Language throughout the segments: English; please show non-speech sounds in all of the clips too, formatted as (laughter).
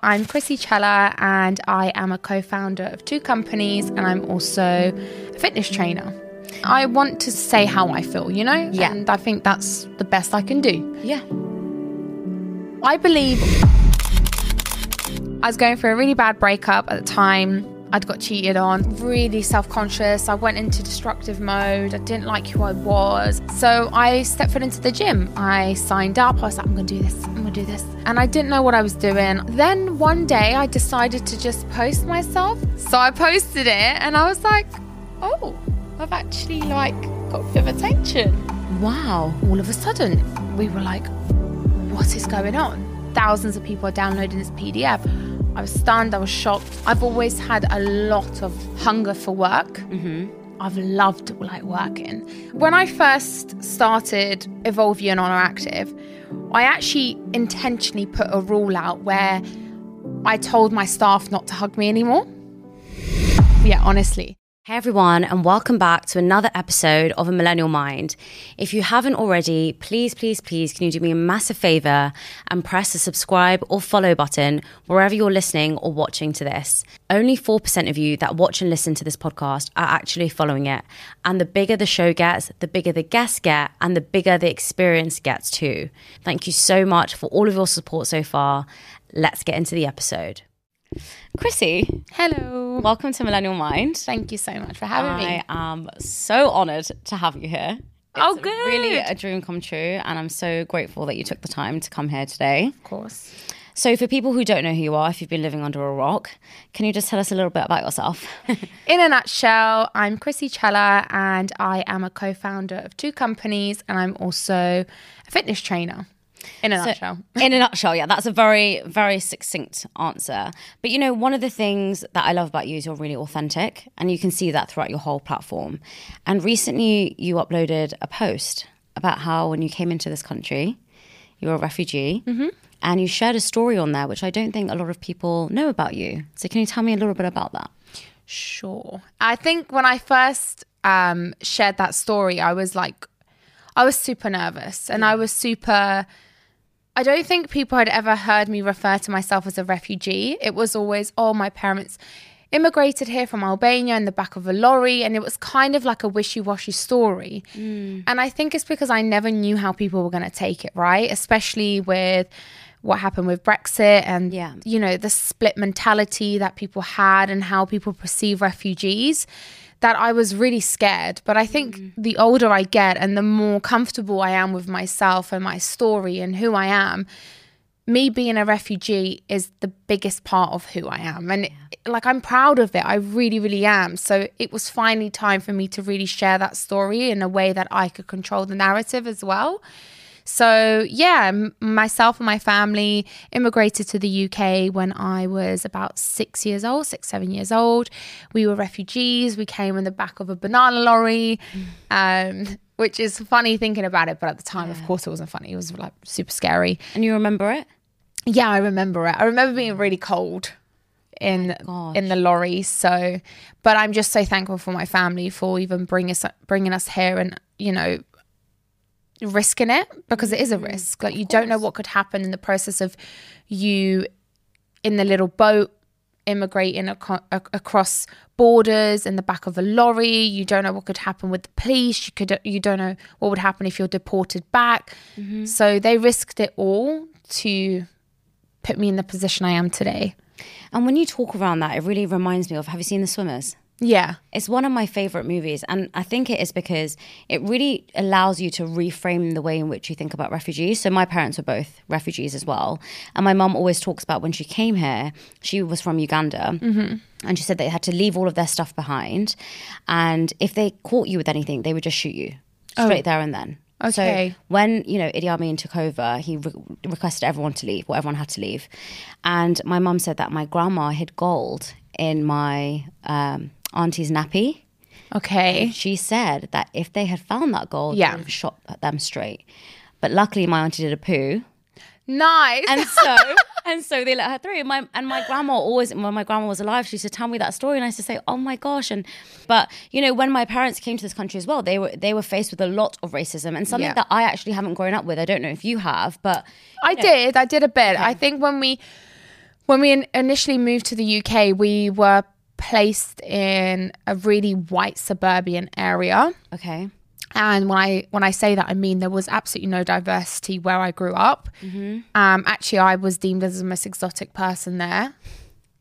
I'm Krissy Cela and I am a co founder of two companies and I'm also a fitness trainer. I want to say how I feel, you know? Yeah. And I think that's the best I can do. Yeah. I believe I was going through a really bad breakup at the time. I'd got cheated on, really self conscious. I went into destructive mode. I didn't like who I was. So I stepped foot into the gym. I signed up. I was like, I'm going to do this. I'm going to do this. And I didn't know what I was doing. Then one day I decided to just post myself. So I posted it and I was like, oh, I've actually like got a bit of attention. Wow. All of a sudden, we were like, what is going on? Thousands of people are downloading this PDF. I was stunned, I was shocked. I've always had a lot of hunger for work. Mm-hmm. I've loved like working. When I first started Evolve You and Oner Active, I actually intentionally put a rule out where I told my staff not to hug me anymore. Yeah, honestly. Hey everyone, and welcome back to another episode of A Millennial Mind. If you haven't already, please, please, please, can you do me a massive favor and press the subscribe or follow button wherever you're listening or watching to this? Only 4% of you that watch and listen to this podcast are actually following it. And the bigger the show gets, the bigger the guests get, and the bigger the experience gets too. Thank you so much for all of your support so far. Let's get into the episode. Krissy, Hello. welcome to Millennial Mind. Thank you so much for having I me. I am so honoured to have you here. Oh, good. Really a dream come true, and I'm so grateful that you took the time to come here today. Of course. So, for people who don't know who you are, if you've been living under a rock, can you just tell us a little bit about yourself? (laughs) In a nutshell, I'm Krissy Cela and I am a co founder of two companies and I'm also a fitness trainer. In a nutshell. (laughs) In a nutshell, yeah, that's a very, very succinct answer. But you know, one of the things that I love about you is you're really authentic, and you can see that throughout your whole platform. And recently, you uploaded a post about how when you came into this country, you were a refugee, and you shared a story on there, which I don't think a lot of people know about you. So, can you tell me a little bit about that? Sure. I think when I first um, shared that story, I was like, I was super nervous and I was super. I don't think people had ever heard me refer to myself as a refugee. It was always, oh, my parents immigrated here from Albania in the back of a lorry. And it was kind of like a wishy washy story. Mm. And I think it's because I never knew how people were going to take it, right? Especially with what happened with Brexit and, Yeah. you know, the split mentality that people had and how people perceive refugees that I was really scared. But I think mm. the older I get and the more comfortable I am with myself and my story and who I am, me being a refugee is the biggest part of who I am. And like, I'm proud of it. I really, really am. So it was finally time for me to really share that story in a way that I could control the narrative as well. So, yeah, m- myself and my family immigrated to the UK when I was about six years old, six, seven years old. We were refugees. We came in the back of a banana lorry, um, (laughs) which is funny thinking about it. But at the time, of course, it wasn't funny. It was like super scary. And you remember it? Yeah, I remember it. I remember being really cold in gosh. in the lorry. So, but I'm just so thankful for my family for even bringing us bringing us here and you know risking it because it is a mm, risk. Like you don't know what could happen in the process of you in the little boat immigrating ac- across borders in the back of a lorry. You don't know what could happen with the police. You could you don't know what would happen if you're deported back. Mm-hmm. So they risked it all to put me in the position I am today. And when you talk around that, it really reminds me of have you seen The Swimmers? Yeah. It's one of my favorite movies. And I think it is because it really allows you to reframe the way in which you think about refugees. So, my parents were both refugees as well. And my mum always talks about when she came here, she was from Uganda. And she said they had to leave all of their stuff behind. And if they caught you with anything, they would just shoot you straight there and then. Okay. So when you know Idi Amin took over, he re- requested everyone to leave. Well, everyone had to leave, and my mum said that my grandma hid gold in my um, auntie's nappy. Okay. She said that if they had found that gold, Yeah. they would have shot at them straight. But luckily, my auntie did a poo, Nice. and so (laughs) and so they let her through. And my and my grandma always, when my grandma was alive, she used to tell me that story, and I used to say, "Oh my gosh!" And but you know, when my parents came to this country as well, they were they were faced with a lot of racism and something Yeah. that I actually haven't grown up with. I don't know if you have, but I did. I did a bit. I think when we when we initially moved to the UK, we were placed in a really white suburban area. Okay. And when I when I say that, I mean there was absolutely no diversity where I grew up. Um, actually, I was deemed as the most exotic person there.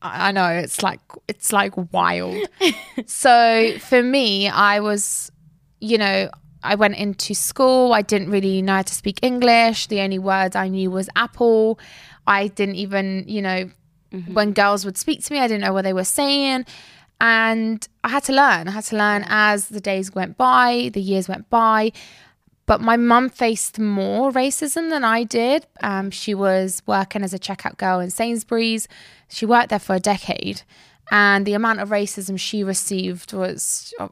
I, I know it's like it's like wild. (laughs) so for me, I was, you know, I went into school. I didn't really know how to speak English. The only words I knew was apple. I didn't even, you know, when girls would speak to me, I didn't know what they were saying. And I had to learn. I had to learn as the days went by, the years went by. But my mum faced more racism than I did. Um, she was working as a checkout girl in Sainsbury's. She worked there for a decade. And the amount of racism she received was, uh,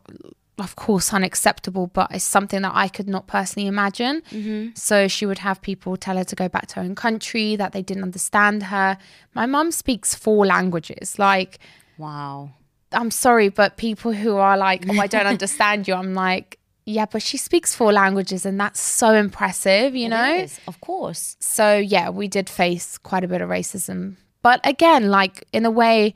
of course, unacceptable, but it's something that I could not personally imagine. Mm-hmm. So she would have people tell her to go back to her own country, that they didn't understand her. My mum speaks four languages. Like, Wow. I'm sorry, but people who are like, oh, I don't (laughs) understand you, I'm like, yeah, but she speaks four languages and that's so impressive, you know? It is, of course. So, yeah, we did face quite a bit of racism. But again, like, in a way,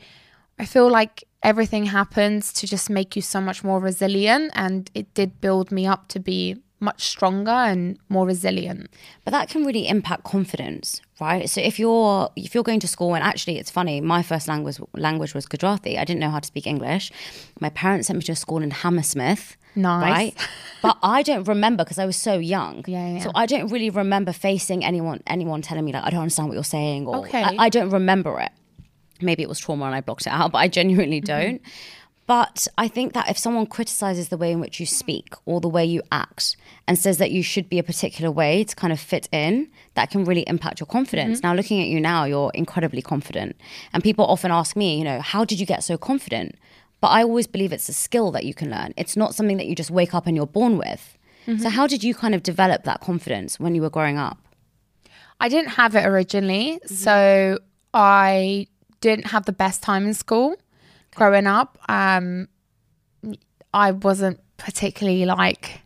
I feel like everything happens to just make you so much more resilient. And it did build me up to be much stronger and more resilient. But that can really impact confidence, right? So if you're if you're going to school and actually it's funny, my first language language was Gujarati. I didn't know how to speak English. My parents sent me to a school in Hammersmith. Nice. Right? (laughs) but I don't remember because I was so young. Yeah, yeah. So I don't really remember facing anyone anyone telling me like I don't understand what you're saying or Okay. I, I don't remember it. Maybe it was trauma and I blocked it out, (laughs) but I genuinely Mm-hmm. don't. But I think that if someone criticizes the way in which you speak or the way you act and says that you should be a particular way to kind of fit in, that can really impact your confidence. Mm-hmm. Now, looking at you now, you're incredibly confident. And people often ask me, you know, how did you get so confident? But I always believe it's a skill that you can learn. It's not something that you just wake up and you're born with. So, mm-hmm. how did you kind of develop that confidence when you were growing up? I didn't have it originally. Mm-hmm. So I didn't have the best time in school growing up. Um, I wasn't particularly like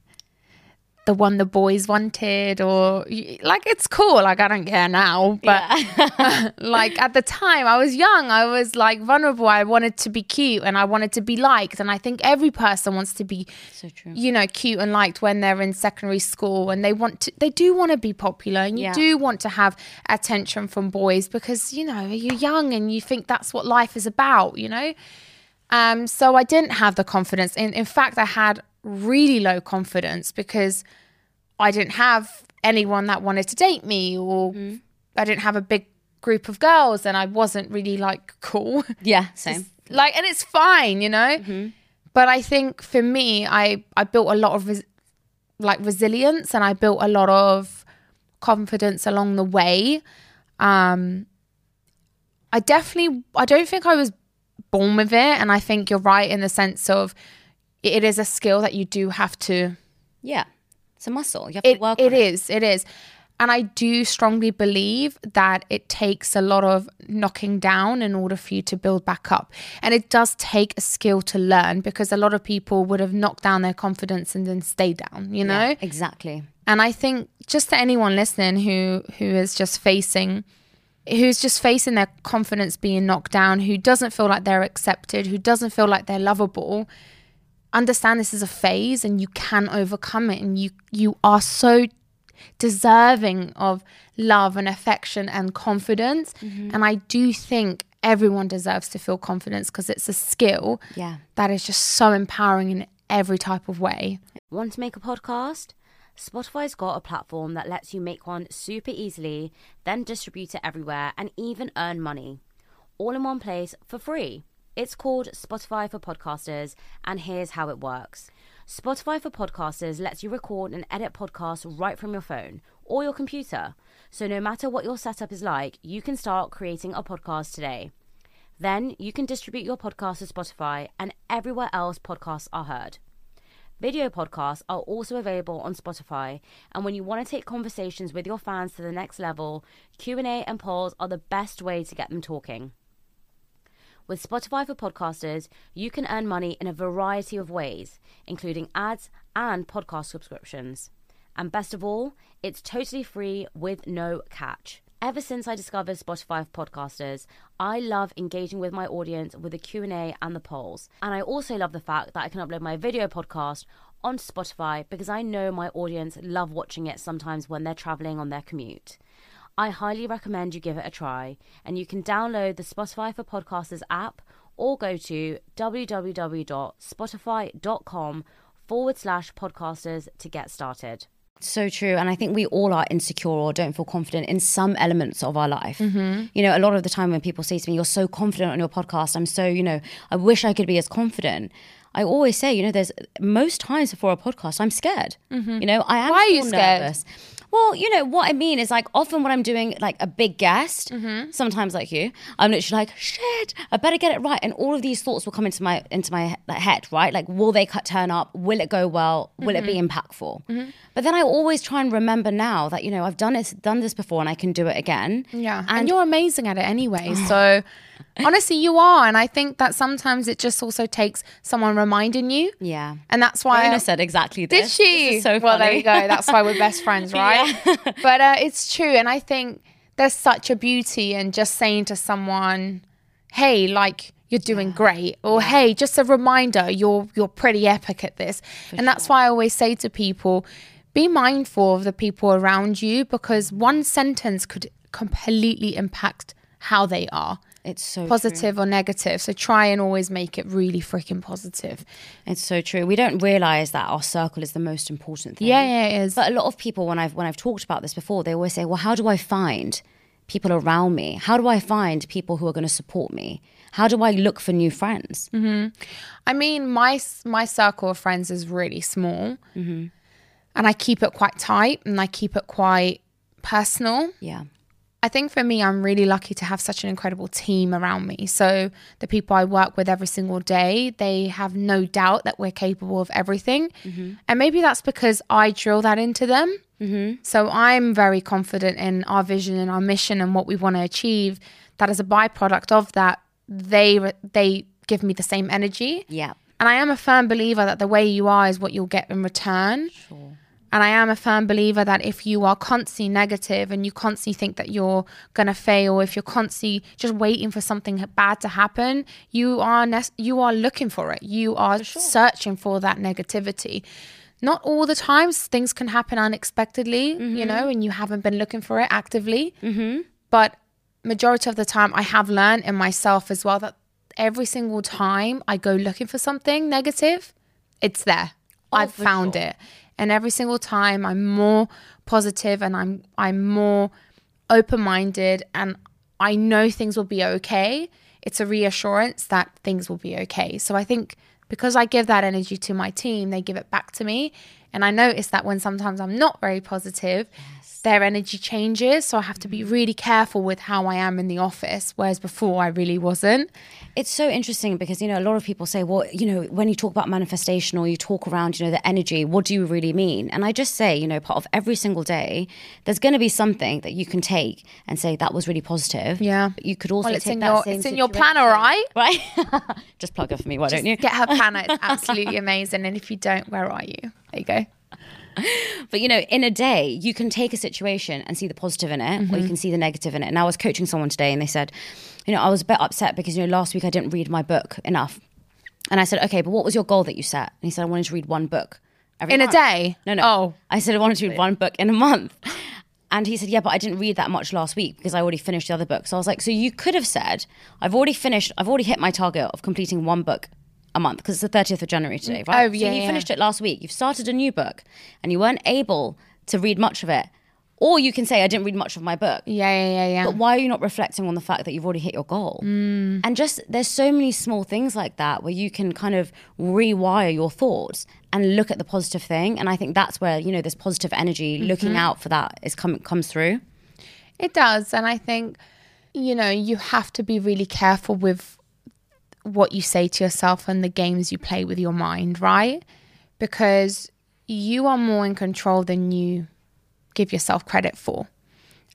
the one the boys wanted or like it's cool like i don't care now but (laughs) (laughs) like at the time i was young i was like vulnerable. I wanted to be cute and i wanted to be liked. And i think every person wants to be So true. you know cute and liked when they're in secondary school and they want to they do want to be popular and you Yeah. do want to have attention from boys because you know you're young and you think that's what life is about you know? Um so i didn't have the confidence. In in fact i had really low confidence because i didn't have anyone that wanted to date me or i didn't have a big group of girls and i wasn't really like cool. (laughs) Yeah, same. like and it's fine you know? But i think for me i i built a lot of res- like resilience and i built a lot of confidence along the way. Um i definitely i don't think i was born with it and i think you're right in the sense of it is a skill that you do have to Yeah. It's a muscle. You have it, to work it is it is and i do strongly believe that it takes a lot of knocking down in order for you to build back up and it does take a skill to learn because a lot of people would have knocked down their confidence and then stayed down you know Yeah, exactly. and I think just to anyone listening who who is just facing who's just facing their confidence being knocked down, who doesn't feel like they're accepted, who doesn't feel like they're lovable, understand this is a phase and you can overcome it and you you are so deserving of love and affection and confidence. Mm-hmm. And I do think everyone deserves to feel confidence because it's a skill Yeah. that is just so empowering in every type of way. Want to make a podcast? Spotify's got a platform that lets you make one super easily, then distribute it everywhere and even earn money. All in one place for free. It's called Spotify for Podcasters, and here's how it works. Spotify for Podcasters lets you record and edit podcasts right from your phone or your computer. So no matter what your setup is like, you can start creating a podcast today. Then you can distribute your podcast to Spotify and everywhere else podcasts are heard. Video podcasts are also available on Spotify, and when you want to take conversations with your fans to the next level, Q&A and polls are the best way to get them talking. With Spotify for Podcasters, you can earn money in a variety of ways, including ads and podcast subscriptions. And best of all, it's totally free with no catch. Ever since I discovered Spotify for podcasters, I love engaging with my audience with the Q&A and the polls. And I also love the fact that I can upload my video podcast on Spotify because I know my audience love watching it sometimes when they're traveling on their commute. I highly recommend you give it a try, and you can download the Spotify for Podcasters app or go to www.spotify.com forward slash podcasters to get started. So true. And I think we all are insecure or don't feel confident in some elements of our life. Mm-hmm. You know, a lot of the time when people say to me, You're so confident on your podcast, I'm so, you know, I wish I could be as confident. I always say, you know, there's most times before a podcast, I'm scared. Mm-hmm. You know, I am. Why are you scared? Nervous. Well, you know what I mean is like often when I'm doing like a big guest, Mm-hmm. sometimes like you, I'm literally like, shit, I better get it right, and all of these thoughts will come into my into my like, head, right? Like, will they cut turn up? Will it go well? Will it be Mm-hmm. impactful? But then I always try and remember now that you know I've done it, done this before, and I can do it again. Yeah. and, And, you're amazing at it anyway. (sighs) So (laughs) honestly, you are. And I think that sometimes it just also takes someone reminding you. yeah. And that's why. Fiona said exactly this. Did she? This is so well, there you go. That's why we're best (laughs) friends, right? (laughs) but uh, it's true. And I think there's such a beauty in just saying to someone, hey, like, you're doing great or hey just a reminder you're you're pretty epic at this and that's why i always say to people be mindful of the people around you because one sentence could completely impact how they are It's so true. positive or negative so try and always make it really freaking positive It's so true. We don't realize that our circle is the most important thing. yeah yeah it is But a lot of people, when I've when I've talked about this before, they always say, "Well, how do I find people around me? How do I find people who are going to support me? How do I look for new friends?" I mean, my my circle of friends is really small, Mm-hmm. and I keep it quite tight and I keep it quite personal. Yeah, I think for me, I'm really lucky to have such an incredible team around me. So the people I work with every single day, they have no doubt that we're capable of everything, mm-hmm. and maybe that's because I drill that into them. Mm-hmm. So I'm very confident in our vision and our mission and what we want to achieve. That as a byproduct of that, they they give me the same energy. yeah, And I am a firm believer that the way you are is what you'll get in return. And I am a firm believer that if you are constantly negative and you constantly think that you're going to fail, if you're constantly just waiting for something bad to happen, you are ne- you are looking for it. You are searching for that negativity. Not all the times things can happen unexpectedly, you know, and you haven't been looking for it actively. Mm-hmm. But majority of the time, I have learned in myself as well that every single time I go looking for something negative, it's there. I've found it. And every single time I'm more positive and I'm I'm more open-minded and I know things will be okay. It's a reassurance that things will be okay. So I think because I give that energy to my team, they give it back to me. And I notice that when sometimes I'm not very positive, their energy changes. So I have to be mm. really careful with how I am in the office, whereas before I really wasn't. it's so interesting because you know a lot of people say, "Well, you know, when you talk about manifestation or you talk around, you know, the energy, what do you really mean?" And I just say, you know, part of every single day, there's going to be something that you can take and say that was really positive. Yeah. But you could also Well, it's take in that your same it's in your planner, right? (laughs) right? (laughs) just plug it for me, why don't you? Get her planner. It's (laughs) absolutely amazing. And if you don't, where are you? There you go. (laughs) But you know, in a day, you can take a situation and see the positive in it, or you mm-hmm. can see the negative in it. And I was coaching someone today, and they said, you know, I was a bit upset because you know last week I didn't read my book enough. And I said, okay, but what was your goal that you set? And he said, I wanted to read one book every In a day? No, no. Oh. I said I wanted to read one book in a month. (laughs) And he said, Yeah, but I didn't read that much last week because I already finished the other book. So I was like, So you could have said, I've already finished, I've already hit my target of completing one book a month because it's the 30th of January today, right? Oh, yeah, So you yeah. finished it last week. You've started a new book and you weren't able to read much of it. Or you can say, I didn't read much of my book. Yeah, yeah, yeah, yeah. But why are you not reflecting on the fact that you've already hit your goal? Mm. And just there's so many small things like that where you can kind of rewire your thoughts and look at the positive thing. And I think that's where you know this positive energy, Mm-hmm. looking out for that, is come comes through. It does. And I think, you know, you have to be really careful with what you say to yourself and the games you play with your mind, right? Because you are more in control than you give yourself credit for.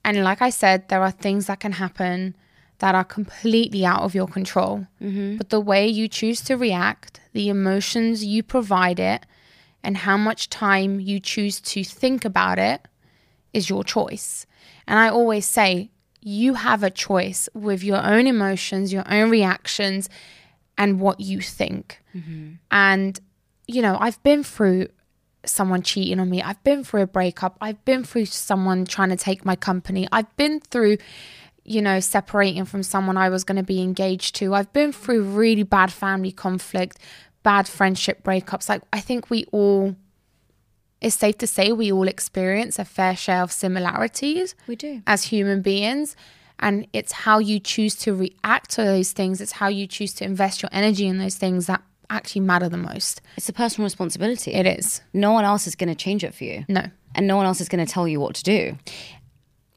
And like I said, there are things that can happen that are completely out of your control. Mm-hmm. But the way you choose to react, the emotions you provide it, and how much time you choose to think about it is your choice. And I always say, you have a choice with your own emotions, your own reactions, and what you think. Mm-hmm. And, you know, I've been through someone cheating on me. I've been through a breakup. I've been through someone trying to take my company. I've been through, you know, separating from someone I was going to be engaged to. I've been through really bad family conflict, bad friendship breakups. Like, I think we all, it's safe to say, we all experience a fair share of similarities We do. as human beings. And it's how you choose to react to those things, it's how you choose to invest your energy in those things that actually matter the most. It's a personal responsibility. It is. No one else is going to change it for you. No. And no one else is going to tell you what to do.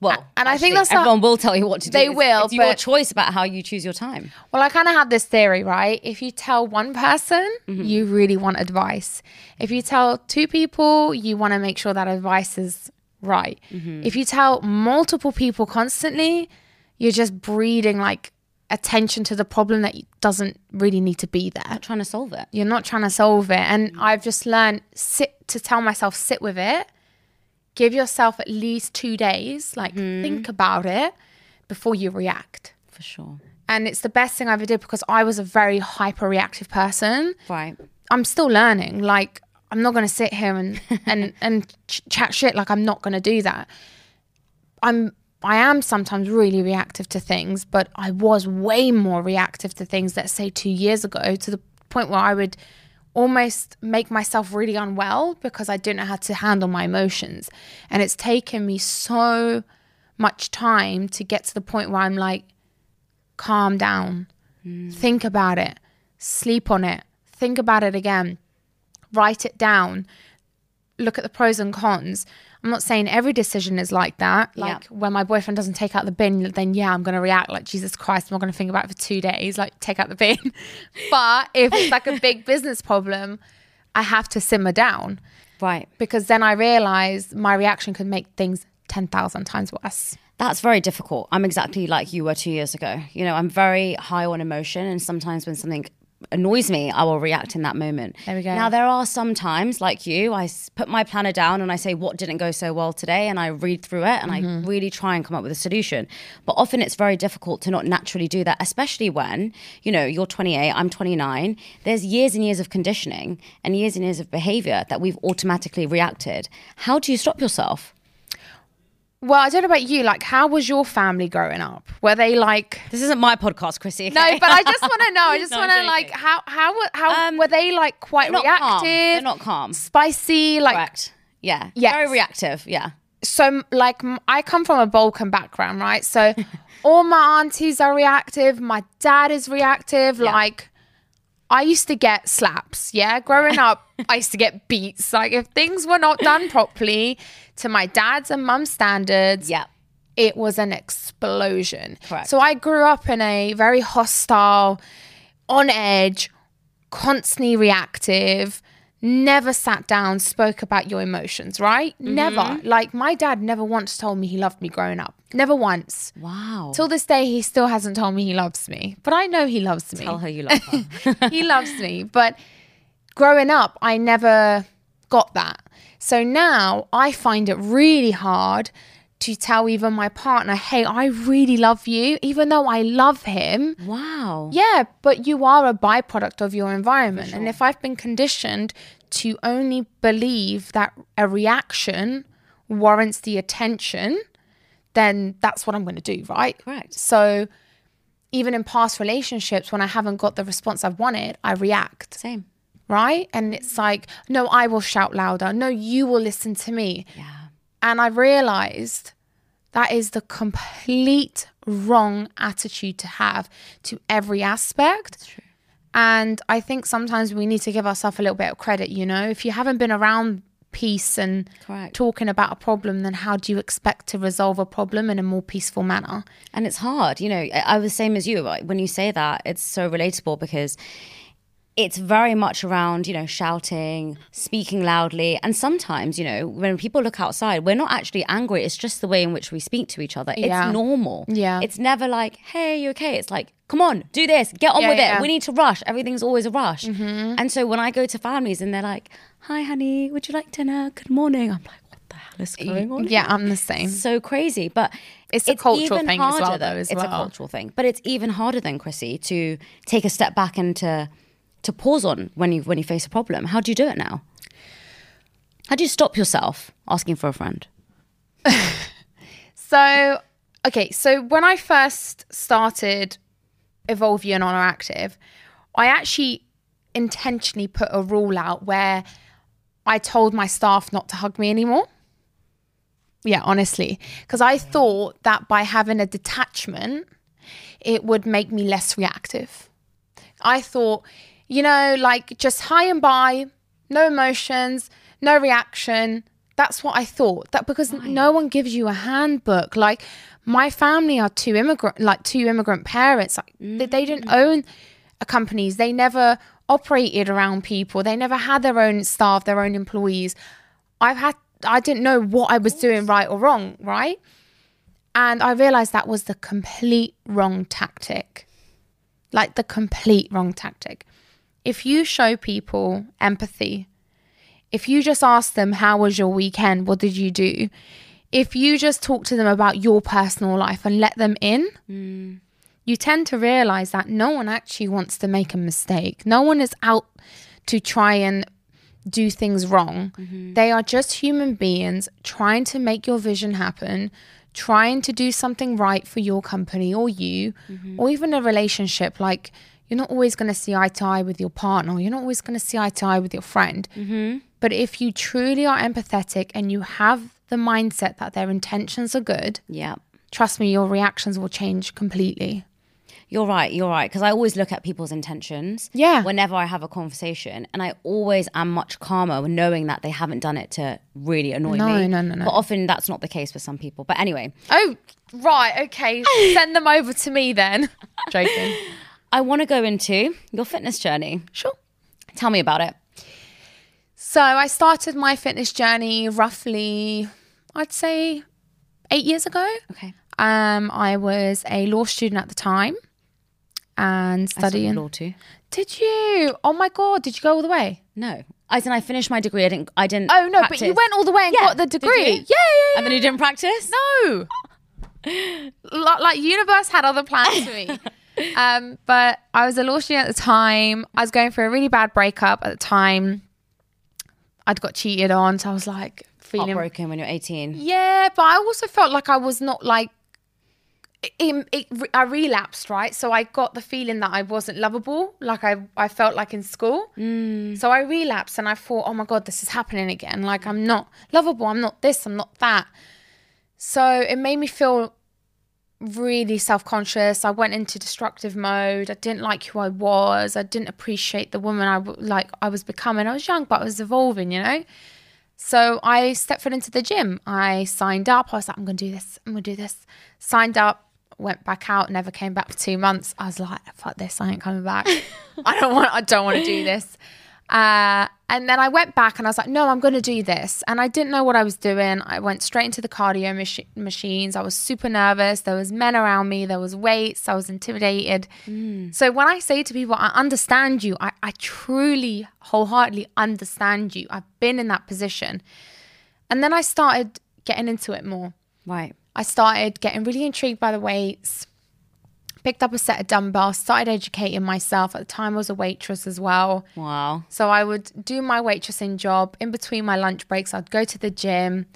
Well, and I think actually, that's not- everyone will tell you what to do. They It's- will, It's your choice about how you choose your time. Well, I kind of have this theory, right? If you tell one person, Mm-hmm. you really want advice. If you tell two people, you want to make sure that advice is right. Mm-hmm. If you tell multiple people constantly, you're just breeding like attention to the problem that doesn't really need to be there. Trying to solve it. You're not trying to solve it. And mm. I've just learned sit to tell myself sit with it. Give yourself at least 2 days, like hmm. think about it before you react. For sure. And it's the best thing I ever did because I was a very hyper reactive person. Right. I'm still learning. Like I'm not going to sit here and (laughs) and and ch- chat shit like I'm not going to do that. I'm I am sometimes really reactive to things, but I was way more reactive to things let's say 2 years ago to the point where I would almost make myself really unwell because I didn't know how to handle my emotions. And it's taken me so much time to get to the point where I'm like calm down. Mm. Think about it. Sleep on it. Think about it again. Write it down. Look at the pros and cons. I'm not saying every decision is like that. Like when my boyfriend doesn't take out the bin, then yeah, I'm going to react like Jesus Christ. I'm not going to think about it for two days. Like take out the bin. (laughs) but if it's like a big business problem, I have to simmer down Right. because then I realize my reaction could make things 10,000 times worse. That's very difficult. I'm exactly like you were two years ago. You know, I'm very high on emotion, and sometimes when something annoys me, I will react in that moment. There we go. Now, there are some times, like you, I put my planner down and I say, What didn't go so well today? And I read through it and I mm-hmm. really try and come up with a solution. But often it's very difficult to not naturally do that, especially when, you know, you're 28, I'm 29. There's years and years of conditioning and years and years of behavior that we've automatically reacted. How do you stop yourself? Well, I don't know about you. Like, how was your family growing up? Were they like This isn't my podcast, Krissy. No, but I just want to know. I (laughs) just No, want to like how how were- how Um, were they like quite reactive? calm. They're not calm. Spicy, like Correct. Yeah. Yes. Very reactive. Yeah. so. Like I come from a Balkan background, right? So (laughs) all my aunties are reactive. My dad is reactive. Like I used to get slaps. Yeah, growing up, (laughs) I used to get beats. Like if things were not done properly to my dad's and mum's standards, Yeah. it was an explosion. Correct. So I grew up in a very hostile, on edge, constantly reactive, never sat down, spoke about your emotions, right? Mm-hmm. Never. Like my dad never once told me he loved me growing up. Never once. Wow. Till this day, he still hasn't told me he loves me. But I know he loves me Tell her you love her. (laughs) he loves me. But growing up, I never got that. So now I find it really hard to tell even my partner, hey, I really love you, even though I love him. wow. Yeah, but you are a byproduct of your environment. And if I've been conditioned to only believe that a reaction warrants the attention, then that's what I'm going to do, right? Correct. So even in past relationships, when I haven't got the response I've wanted, I react, Same. right? And it's like, no, I will shout louder. No, you will listen to me. Yeah. And I realized that is the complete wrong attitude to have to every aspect. And I think sometimes we need to give ourselves a little bit of credit, you know? If you haven't been around peace and Correct. talking about a problem, then how do you expect to resolve a problem in a more peaceful manner? And it's hard. You know, I, was the same as you. When you say that, it's so relatable because it's very much around, you know, shouting, speaking loudly. And sometimes, you know, when people look outside, we're not actually angry. It's just the way in which we speak to each other. Yeah. It's normal. Yeah. It's never like, hey, you okay? It's like, come on, do this, get on Yeah, with yeah. it. We need to rush. Everything's always a rush. Mm-hmm. And so when I go to families and they're like, hi, honey, would you like dinner? Good morning. I'm like, what the hell is going on? Yeah, I'm the same. so crazy. But It's a cultural even thing as well, harder though, as it's a cultural thing, but it's even harder than Krissy to take a step back and to to pause on when you when you face a problem. How do you do it now? How do you stop yourself asking for a friend? (laughs) So, okay, so when I first started Evolve You and Oner Active, I actually intentionally put a rule out where I told my staff not to hug me anymore. Yeah, honestly, because I thought that by having a detachment, it would make me less reactive. I thought, you know, like just high and by, no emotions, no reaction. That's what I thought. That because no one gives you a handbook. Like my family are two immigrant, like two immigrant parents. Like they, they didn't mm. own a companies. They never operated around people. They never had their own staff, their own employees. I've had. I didn't know what I was doing right or wrong. Right. And I realized that was the complete wrong tactic. Like the complete wrong tactic. If you show people empathy, if you just ask them, How was your weekend? What did you do? If you just talk to them about your personal life and let them in, hmm. you tend to realize that no one actually wants to make a mistake. No one is out to try and do things wrong. Mm-hmm. They are just human beings trying to make your vision happen, trying to do something right for your company or you, mm-hmm. or even a relationship. Like, you're not always going to see eye to eye with your partner, you're not always going to see eye to eye with your friend. Mm-hmm. But if you truly are empathetic and you have the mindset that their intentions are good, Yeah. trust me, your reactions will change completely. You're right. You're right. Because I always look at people's intentions. Yeah. Whenever I have a conversation, and I always am much calmer when knowing that they haven't done it to really annoy No, me. no, no, no. But often that's not the case with some people. But anyway, Oh, right. Okay. (laughs) Send them over to me then. (laughs) Joking. I want to go into your fitness journey. Sure. Tell me about it. So I started my fitness journey roughly, I'd say, eight years ago. Okay. Um, I was a law student at the time and I studied studying. law too. Did you? Oh my god! Did you go all the way? No, as in I finished my degree. I didn't. I didn't. Oh no! But you went all the way and Yeah. got the degree. Yeah, yeah, yeah. and then you didn't practice. No. (laughs) like, like universe had other plans for me. (laughs) um, but I was a law student at the time. I was going through a really bad breakup at the time. I'd got cheated on, so I was like feeling Heartbroken when you're 18. yeah, but I also felt like I was not like it, it, I relapsed, right? So I got the feeling that I wasn't lovable, like I, I felt like in school. So I relapsed and I thought, oh my God, this is happening again. Like I'm not lovable, I'm not this, I'm not that. So it made me feel really self conscious. I went into destructive mode. I didn't like who I was. I didn't appreciate the woman I like I was becoming. I was young, but I was evolving, you know? So I stepped foot into the gym. I signed up. I was like, I'm going to do this. I'm going to do this. Signed up, went back out, never came back for two months. I was like, fuck this. I ain't coming back. (laughs) I don't want, I don't want to do this. Uh, and then I went back and I was like, no, I'm going to do this. And I didn't know what I was doing. I went straight into the cardio machi- machines. I was super nervous. There was men around me. There was weights. I was intimidated. So when I say to people, I understand you, I, I truly wholeheartedly understand you. I've been in that position. And then I started getting into it more. Right. I started getting really intrigued by the weights, picked up a set of dumbbells, started educating myself. At the time, I was a waitress as well. Wow. So I would do my waitressing job in between my lunch breaks. I'd go to the gym.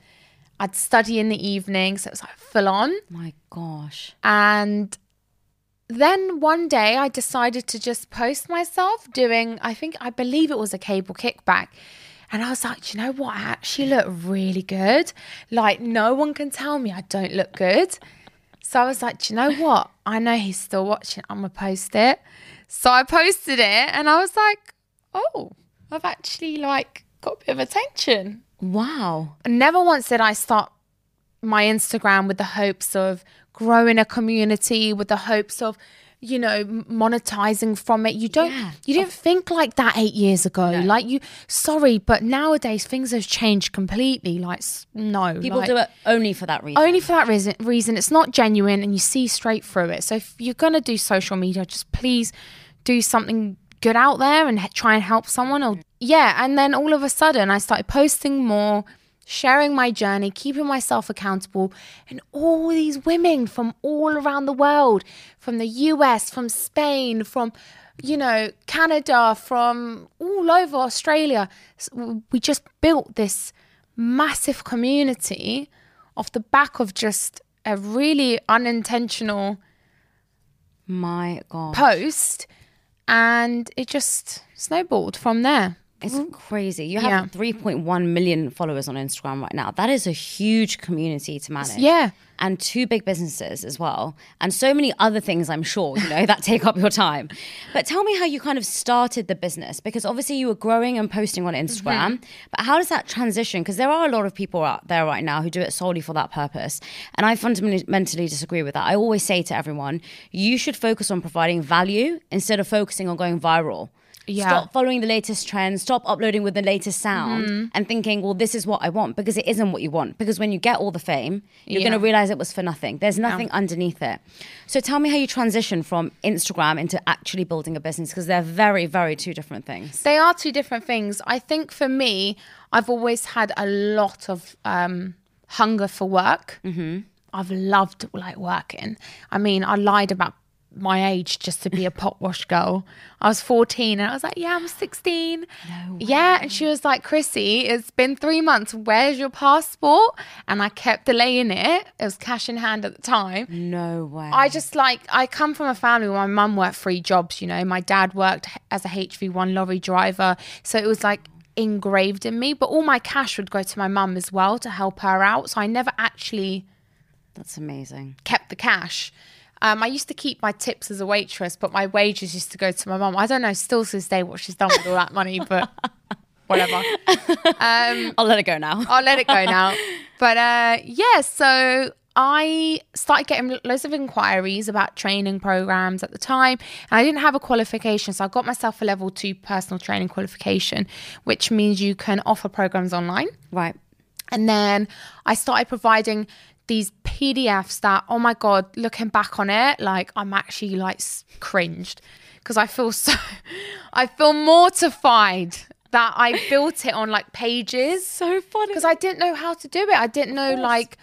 I'd study in the evening. So it was like full on. My gosh. And then one day I decided to just post myself doing, I think, I believe it was a cable kickback. And I was like, you know what? I actually look really good. Like, no one can tell me I don't look good. So I was like, Do you know what? I know he's still watching. I'm going to post it. So I posted it and I was like, Oh, I've actually like got a bit of attention Wow. never once did I start my Instagram with the hopes of growing a community, with the hopes of, you know, monetizing from it. You don't, Yeah. you didn't think like that eight years ago. Like you, sorry, but nowadays things have changed completely. Like, no, People like, do it only for that reason. only for that reason. Reason it's not genuine, and you see straight through it. So if you're gonna do social media, just please do something good out there and try and help someone. Or yeah, and then all of a sudden, I started posting more, sharing my journey, keeping myself accountable, and all these women from all around the world, from the US, from Spain, from you know, Canada, from all over Australia. We just built this massive community off the back of just a really unintentional My God. post and it just snowballed from there. It's mm-hmm. crazy. You have 3.1 million followers on Instagram right now. That is a huge community to manage. Yeah. And two big businesses as well. And so many other things, I'm sure, you know, (laughs) that take up your time. But tell me how you kind of started the business because obviously you were growing and posting on mm-hmm. Instagram. But how does that transition? Because there are a lot of people out there right now who do it solely for that purpose. And I fundamentally disagree with that. I always say to everyone, you should focus on providing value instead of focusing on going viral. Yeah. Stop following the latest trends, stop uploading with the latest sound Mm-hmm. and thinking, well, this is what I want because it isn't what you want. Because when you get all the fame, you're Yeah. going to realize it was for nothing. There's nothing underneath it. So tell me how you transition from Instagram into actually building a business because they're very, very two different things. They are two different things. I think for me, I've always had a lot of um, hunger for work. Mm-hmm. I've loved like working. I mean, I lied about my age just to be a pot wash girl. I was 14 and I was like, yeah, I'm 16. yeah. And she was like, Krissy, it's been three months. Where's your passport? And I kept delaying it. It was cash in hand at the time. No way. I just like I come from a family where my mum worked three jobs. You know, my dad worked as a HGV1 lorry driver, so it was like engraved in me. But all my cash would go to my mum as well to help her out. So I never actually That's amazing. kept the cash. Um, I used to keep my tips as a waitress, but my wages used to go to my mum. I don't know still to this day what she's done with all that money, but (laughs) whatever. (laughs) I'll let it go now. I'll let it go now. But uh, yeah, so I started getting loads of inquiries about training programs at the time, and I didn't have a qualification, so I got myself a level two personal training qualification, which means you can offer programs online. Right. And then I started providing these PDFs that, oh my God, looking back on it, like I'm actually like cringed because I feel (laughs) so, I feel mortified that I (laughs) built it on like pages. So funny. Because I didn't know how to do it. I didn't know like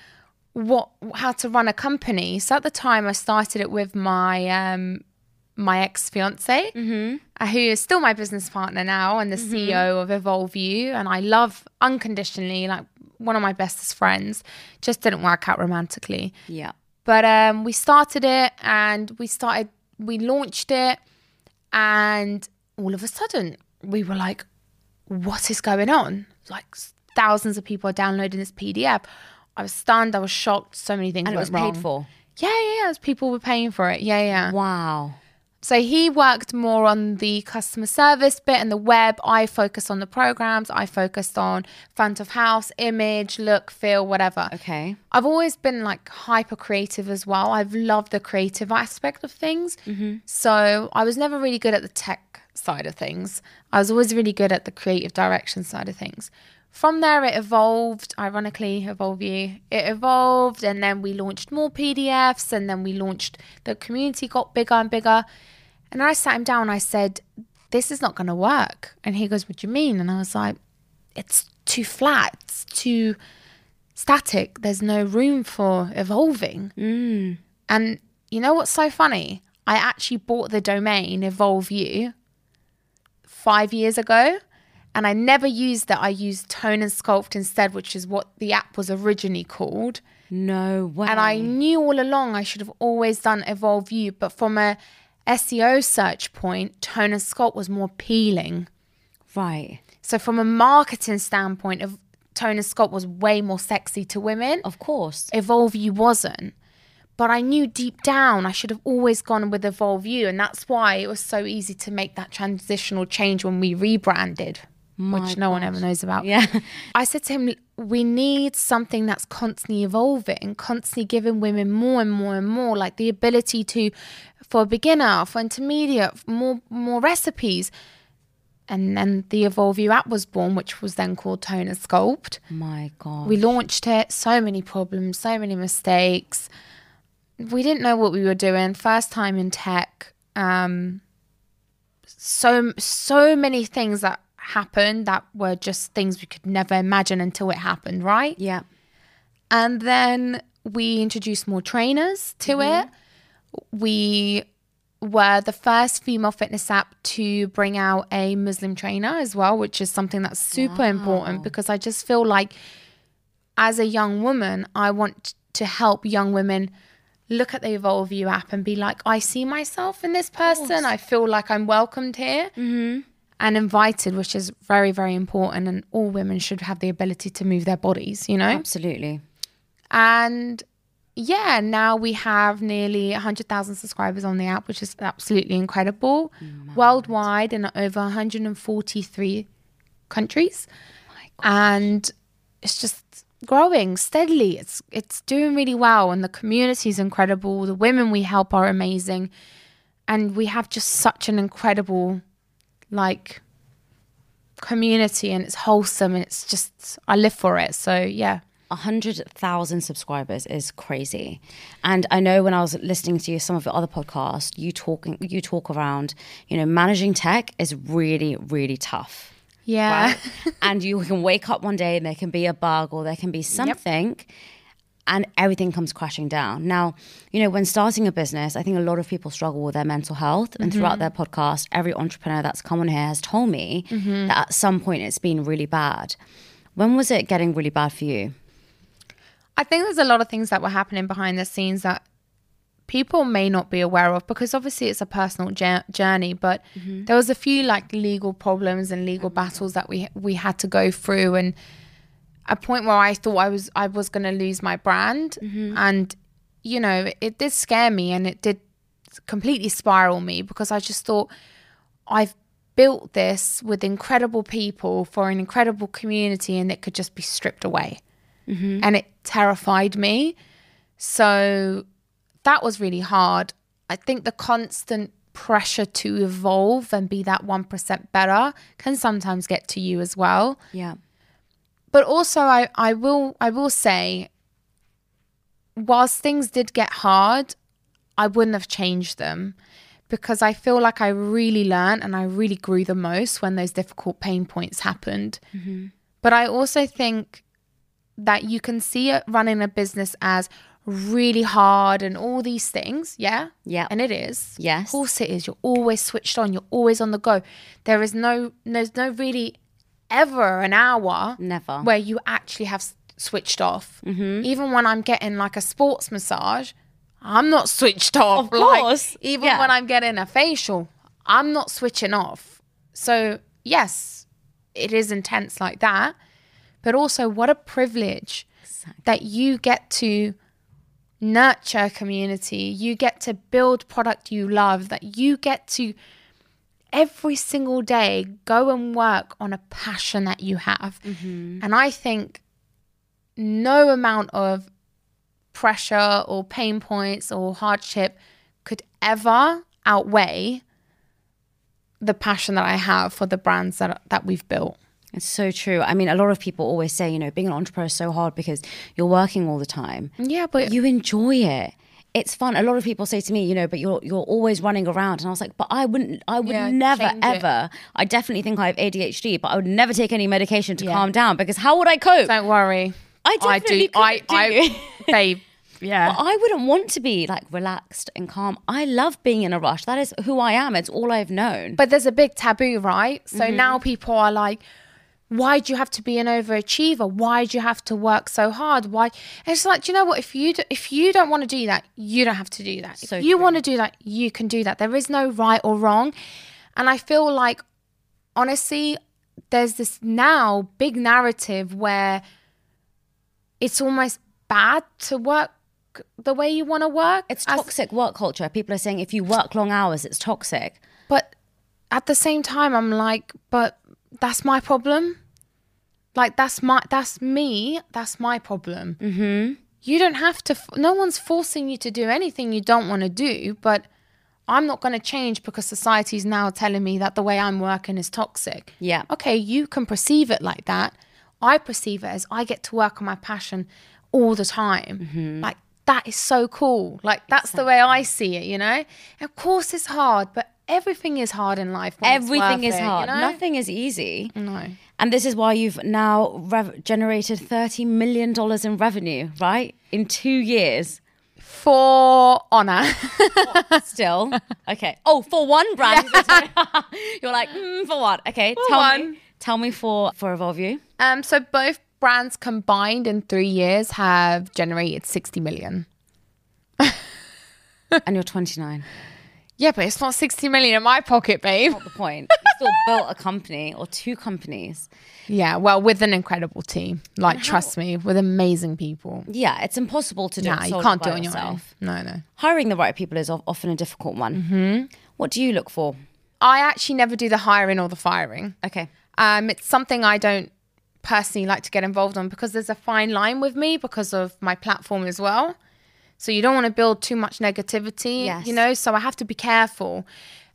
what, how to run a company. So at the time I started it with my, um, my ex fiance, mm-hmm. who is still my business partner now and the CEO of Evolve You. And I love unconditionally, like one of my bestest friends. Just didn't work out romantically. Yeah. But um, we started it and we started, we launched it. And all of a sudden, we were like, what is going on? Like thousands of people are downloading this PDF. I was stunned. I was shocked. So many things And it was paid for. Yeah, yeah, yeah. People were paying for it. Yeah, yeah. Wow. So he worked more on the customer service bit and the web. I focused on the programs. I focused on front of house, image, look, feel, whatever. Okay. I've always been like hyper creative as well. I've loved the creative aspect of things. Mm-hmm. So I was never really good at the tech side of things. I was always really good at the creative direction side of things. From there, it evolved, ironically, Evolve You. It evolved, and then we launched more PDFs, and then we launched, the community got bigger and bigger. And I sat him down, I said, This is not going to work. And he goes, What do you mean? And I was like, It's too flat, it's too static. There's no room for evolving. Mm. And you know what's so funny? I actually bought the domain Evolve You five years ago, and I never used that. I used Tone and Sculpt instead, which is what the app was originally called. No way. And I knew all along I should have always done Evolve You, but from a SEO search point, Tone and Sculpt was more appealing. Right. So from a marketing standpoint, of Tone and Sculpt was way more sexy to women. Of course. Evolve You wasn't. But I knew deep down I should have always gone with Evolve You. And that's why it was so easy to make that transitional change when we rebranded, which no one ever knows about. Yeah. I said to him, we need something that's constantly evolving, constantly giving women more and more and more, like the ability to, for a beginner, for intermediate, more more recipes. And then the Evolve You app was born, which was then called Tone and Sculpt. My God. We launched it, so many problems, so many mistakes. We didn't know what we were doing. First time in tech. Um, so so many things that happened that were just things we could never imagine until it happened, right? Yeah. And then we introduced more trainers to mm-hmm. it. We were the first female fitness app to bring out a Muslim trainer as well, which is something that's super important because I just feel like as a young woman, I want to help young women look at the Evolve You app and be like, I see myself in this person. I feel like I'm welcomed here mm-hmm. And invited, which is very, very important. And all women should have the ability to move their bodies, you know? Absolutely. And yeah, now we have nearly 100,000 subscribers on the app, which is absolutely incredible. Worldwide in over 143 countries. And it's just growing steadily. It's it's doing really well and the community is incredible. The women we help are amazing. And we have just such an incredible like community and it's wholesome and it's just I live for it. So yeah. A hundred thousand subscribers is crazy, and I know when I was listening to you, some of your other podcasts, you talking, you talk around, you know, managing tech is really, really tough. Yeah. right? (laughs) and you can wake up one day and there can be a bug or there can be something and everything comes crashing down. Now, you know, when starting a business, I think a lot of people struggle with their mental health. And throughout mm-hmm. their podcast, every entrepreneur that's come on here has told me mm-hmm. that at some point it's been really bad. When was it getting really bad for you? I think there's a lot of things that were happening behind the scenes that people may not be aware of because obviously it's a personal jour- journey but mm-hmm. there was a few like legal problems and legal battles that we we had to go through and a point where I thought I was I was going to lose my brand mm-hmm. and you know it did scare me and it did completely spiral me because I just thought I've built this with incredible people for an incredible community and it could just be stripped away mm-hmm. and it terrified me. So that was really hard. I think the constant pressure to evolve and be that 1% better can sometimes get to you as well. Yeah. But also I, I will I will say whilst things did get hard, I wouldn't have changed them because I feel like I really learned and I really grew the most when those difficult pain points happened. Mm-hmm. But I also think that you can see it running a business as really hard and all these things. Yeah. Yeah. And it is. Yes. Of course it is. You're always switched on. You're always on the go. There is no, there's no really ever an hour Never. where you actually have s- switched off. Mm-hmm. Even when I'm getting like a sports massage, I'm not switched off. Of Like, course. even Yeah. when I'm getting a facial, I'm not switching off. So, yes, it is intense like that. But also, what a privilege that you get to nurture community. You get to build product you love, that you get to every single day go and work on a passion that you have. Mm-hmm. And I think no amount of pressure or pain points or hardship could ever outweigh the passion that I have for the brands that that we've built. It's so true. I mean, a lot of people always say, you know, being an entrepreneur is so hard because you're working all the time. Yeah, but You enjoy it. It's fun. A lot of people say to me, you know, but you're you're always running around, and I was like, but I wouldn't. I would Yeah, never it. ever. I definitely think I have ADHD, but I would never take any medication to calm down because how would I cope? don't worry. I definitely I do. I, do. I, (laughs) babe. Yeah. I wouldn't want to be like relaxed and calm. I love being in a rush. That is who I am. It's all I've known. But there's a big taboo, right? So Mm-hmm. now people are like, why do you have to be an overachiever? Why do you have to work so hard? Why? And it's like, do you know what? If you do, if you don't want to do that, you don't have to do that. So if you want to do that, you can do that. There is no right or wrong. And I feel like, honestly, there's this now big narrative where it's almost bad to work the way you want to work. It's as- toxic work culture. People are saying if you work long hours, it's toxic. But at the same time, I'm like, but that's my problem. Like that's my that's me. That's my problem. Mm-hmm. You don't have to. No one's forcing you to do anything you don't want to do. But I'm not going to change because society's now telling me that the way I'm working is toxic. Yeah. Okay, you can perceive it like that. I perceive it as I get to work on my passion all the time. Like that is so cool. Like that's the way I see it, you know? Of course it's hard, but everything is hard in life. Everything is it, you hard. know? Nothing is easy. No. And this is why you've now rev- generated $30 million in revenue, right? In two years. For Oner. (laughs) Still. Okay. Oh, for one brand. (laughs) You're like, mm, for what? Okay. For tell one. me. Tell me for, for Evolve You. um, so both brands combined in three years have generated 60 million. (laughs) And you're 29. Yeah, but it's not 60 million in my pocket, babe. Not the point. You still (laughs) built a company or two companies. Yeah, well, with an incredible team. Like, trust me, with amazing people. Yeah, it's impossible to do Nah, you can't do it on your yourself. own. No, no. Hiring the right people is often a difficult one. Mm-hmm. What do you look for? I actually never do the hiring or the firing. Okay. Um, it's something I don't personally like to get involved on because there's a fine line with me because of my platform as well. So you don't want to build too much negativity, Yes. you know, so I have to be careful.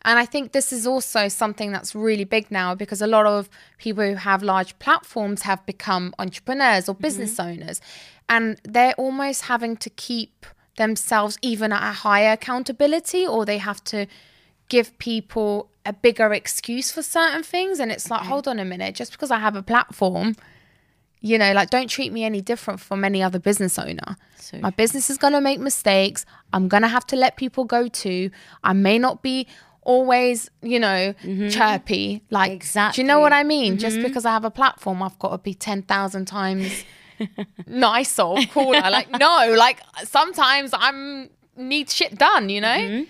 And I think this is also something that's really big now because a lot of people who have large platforms have become entrepreneurs or mm-hmm. business owners. And they're almost having to keep themselves even at a higher accountability or they have to give people a bigger excuse for certain things. And it's like, mm-hmm. hold on a minute, just because I have a platform, you know, like don't treat me any different from any other business owner. So My business is going to make mistakes. I'm going to have to let people go too. I may not be always, you know, mm-hmm. chirpy. Like, do you know what I mean? Just mm-hmm. because I have a platform, I've got to be 10,000 times (laughs) nicer or cooler. (laughs) like, no, like sometimes I'm need shit done, you know?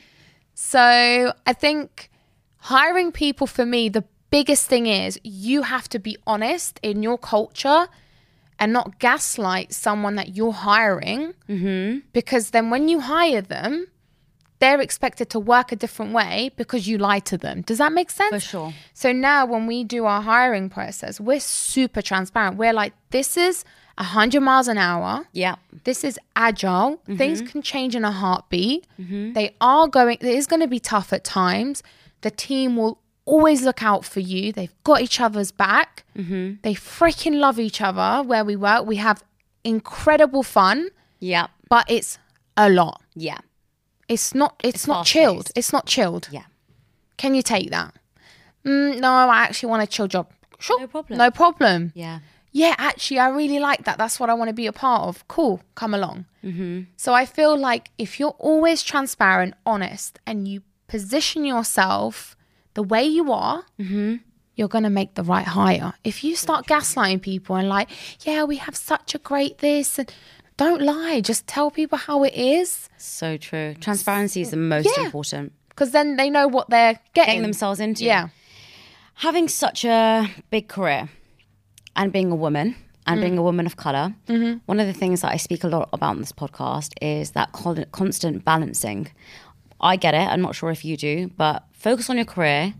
So I think hiring people for me, the biggest thing is you have to be honest in your culture and not gaslight someone that you're hiring. Mm-hmm. Because then when you hire them, they're expected to work a different way because you lie to them. Does that make sense? For sure. So now when we do our hiring process, we're super transparent. We're like, this is 100 miles an hour. Yeah. This is agile. Things can change in a heartbeat. They are going, it is going to be tough at times. The team will always look out for you. They've got each other's back. They freaking love each other where we work. We have incredible fun, Yeah. but it's a lot. Yeah. It's not, it's, It's not chilled. It's not chilled. Yeah. Can you take that? Mm, no, I actually want a chill job. Sure. No problem. No problem. Yeah. yeah, actually, I really like that. That's what I want to be a part of. Cool, come along. Mm-hmm. So I feel like if you're always transparent, honest, and you position yourself the way you are, mm-hmm. you're going to make the right hire. If you start gaslighting people and like, yeah, we have such a great this, and don't lie, just tell people how it is, So true. Transparency is the most Yeah. important. because then they know what they're getting, Getting themselves into. Yeah. Having such a big career and being a woman and mm. being a woman of color, mm-hmm. one of the things that I speak a lot about in this podcast is that constant balancing. I get it. I'm not sure if you do, but focus on your career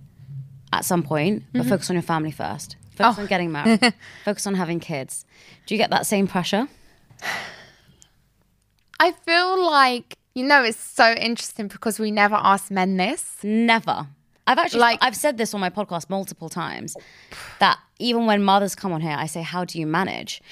at some point, but mm-hmm. focus on your family first. Focus oh. on getting married. (laughs) focus on having kids. Do you get that same pressure? (sighs) I feel like, you know, it's so interesting because we never ask men this. Never. I've actually Like- I've said this on my podcast multiple times that even when mothers come on here, I say, "How do you manage?"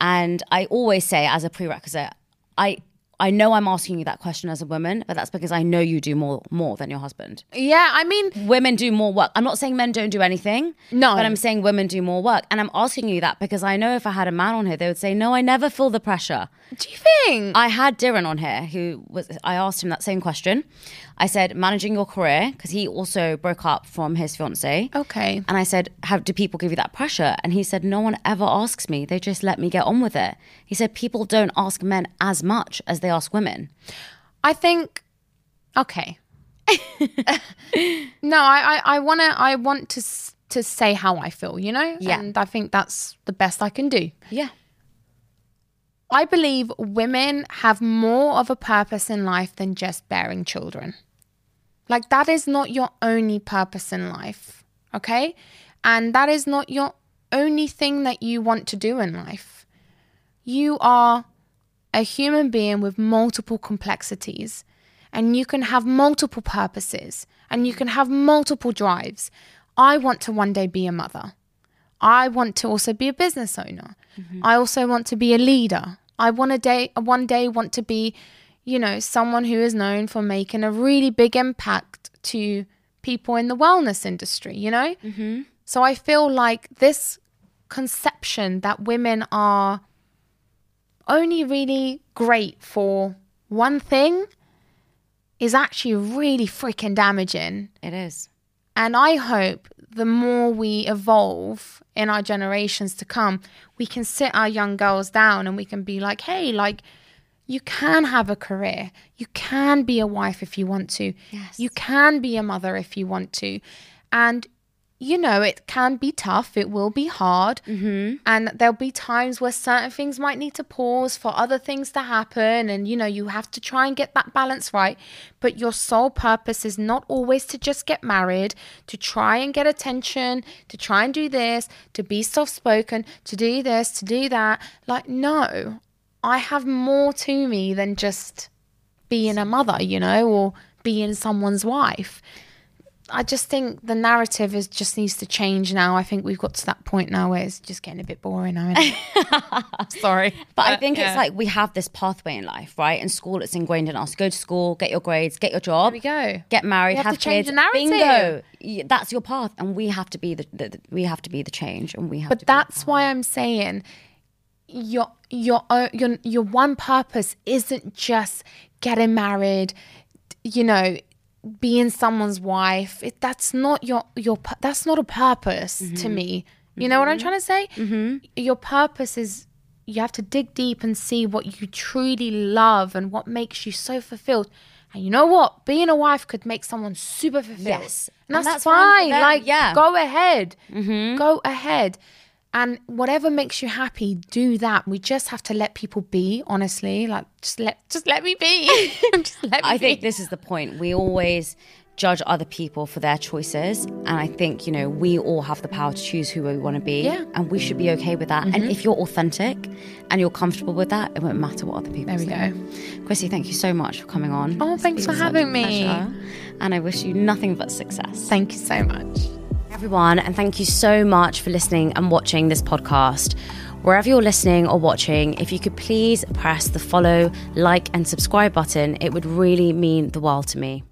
And I always say, as a prerequisite, I I know I'm asking you that question as a woman, but that's because I know you do more more than your husband. Yeah, I mean, Women do more work. I'm not saying men don't do anything. No. but I'm saying women do more work, and I'm asking you that because I know if I had a man on here, they would say, "No, I never feel the pressure." Do you think? I had Diran on here who was I asked him that same question. I said managing your career because he also broke up from his fiance. okay. And I said, "How do people give you that pressure?" And he said, "No one ever asks me. They just let me get on with it." He said, "People don't ask men as much as they ask women." I think, okay. (laughs) no, I, I, I want to, I want to, to say how I feel, you know? Yeah. And I think that's the best I can do. Yeah. I believe women have more of a purpose in life than just bearing children. Like, that is not your only purpose in life, okay? And that is not your only thing that you want to do in life. You are a human being with multiple complexities, and you can have multiple purposes, and you can have multiple drives. I want to one day be a mother. I want to also be a business owner. I also want to be a leader. I want to day one day want to be, you know, someone who is known for making a really big impact to people in the wellness industry, you know? Mm-hmm. So I feel like this conception that women are only really great for one thing is actually really freaking damaging. It is. And I hope the more we evolve in our generations to come, we can sit our young girls down and we can be like, hey, like, you can have a career. You can be a wife if you want to. Yes. You can be a mother if you want to. And you know, it can be tough, it will be hard, mm-hmm. and there'll be times where certain things might need to pause for other things to happen. And, you know, you have to try and get that balance right. But your sole purpose is not always to just get married, to try and get attention, to try and do this, to be soft spoken, to do this, to do that. Like, no, I have more to me than just being a mother, you know, or being someone's wife. I just think the narrative is just needs to change now. I think we've got to that point now where it's just getting a bit boring (laughs) now. Sorry. But I think it's like we have this pathway in life, right? In school, it's ingrained in us. Go to school, get your grades, get your job. There we go. Get married, have have, to change kids. the narrative. Bingo. That's your path, and we have to be the, the, the- we have to be the change, and we have. to But that's why I'm saying your your your your one purpose isn't just getting married, you know, being someone's wife. It, that's not your your that's not a purpose to mm-hmm. me. You know what I'm mm-hmm. trying to say? Mm-hmm. Your purpose is you have to dig deep and see what you truly love and what makes you so fulfilled. And you know what? Being a wife could make someone super fulfilled. Yes. And And that's, that's fine for fine. them, Like, yeah. go ahead. Mm-hmm. Go ahead. And whatever makes you happy, do that. We just have to let people be, honestly. Like just let just let me be. (laughs) just let me I be. think this is the point. We always judge other people for their choices, and I think you know we all have the power to choose who we want to be, Yeah. and we should be okay with that. And mm-hmm. if you're authentic and you're comfortable with that, it won't matter what other people There we say. go. Krissy, thank you so much for coming on. Oh, thanks for having me. pleasure, And I wish you nothing but success. Thank you so much. Everyone, and thank you so much for listening and watching this podcast. Wherever you're listening or watching, if you could please press the follow, like, and subscribe button, it would really mean the world to me.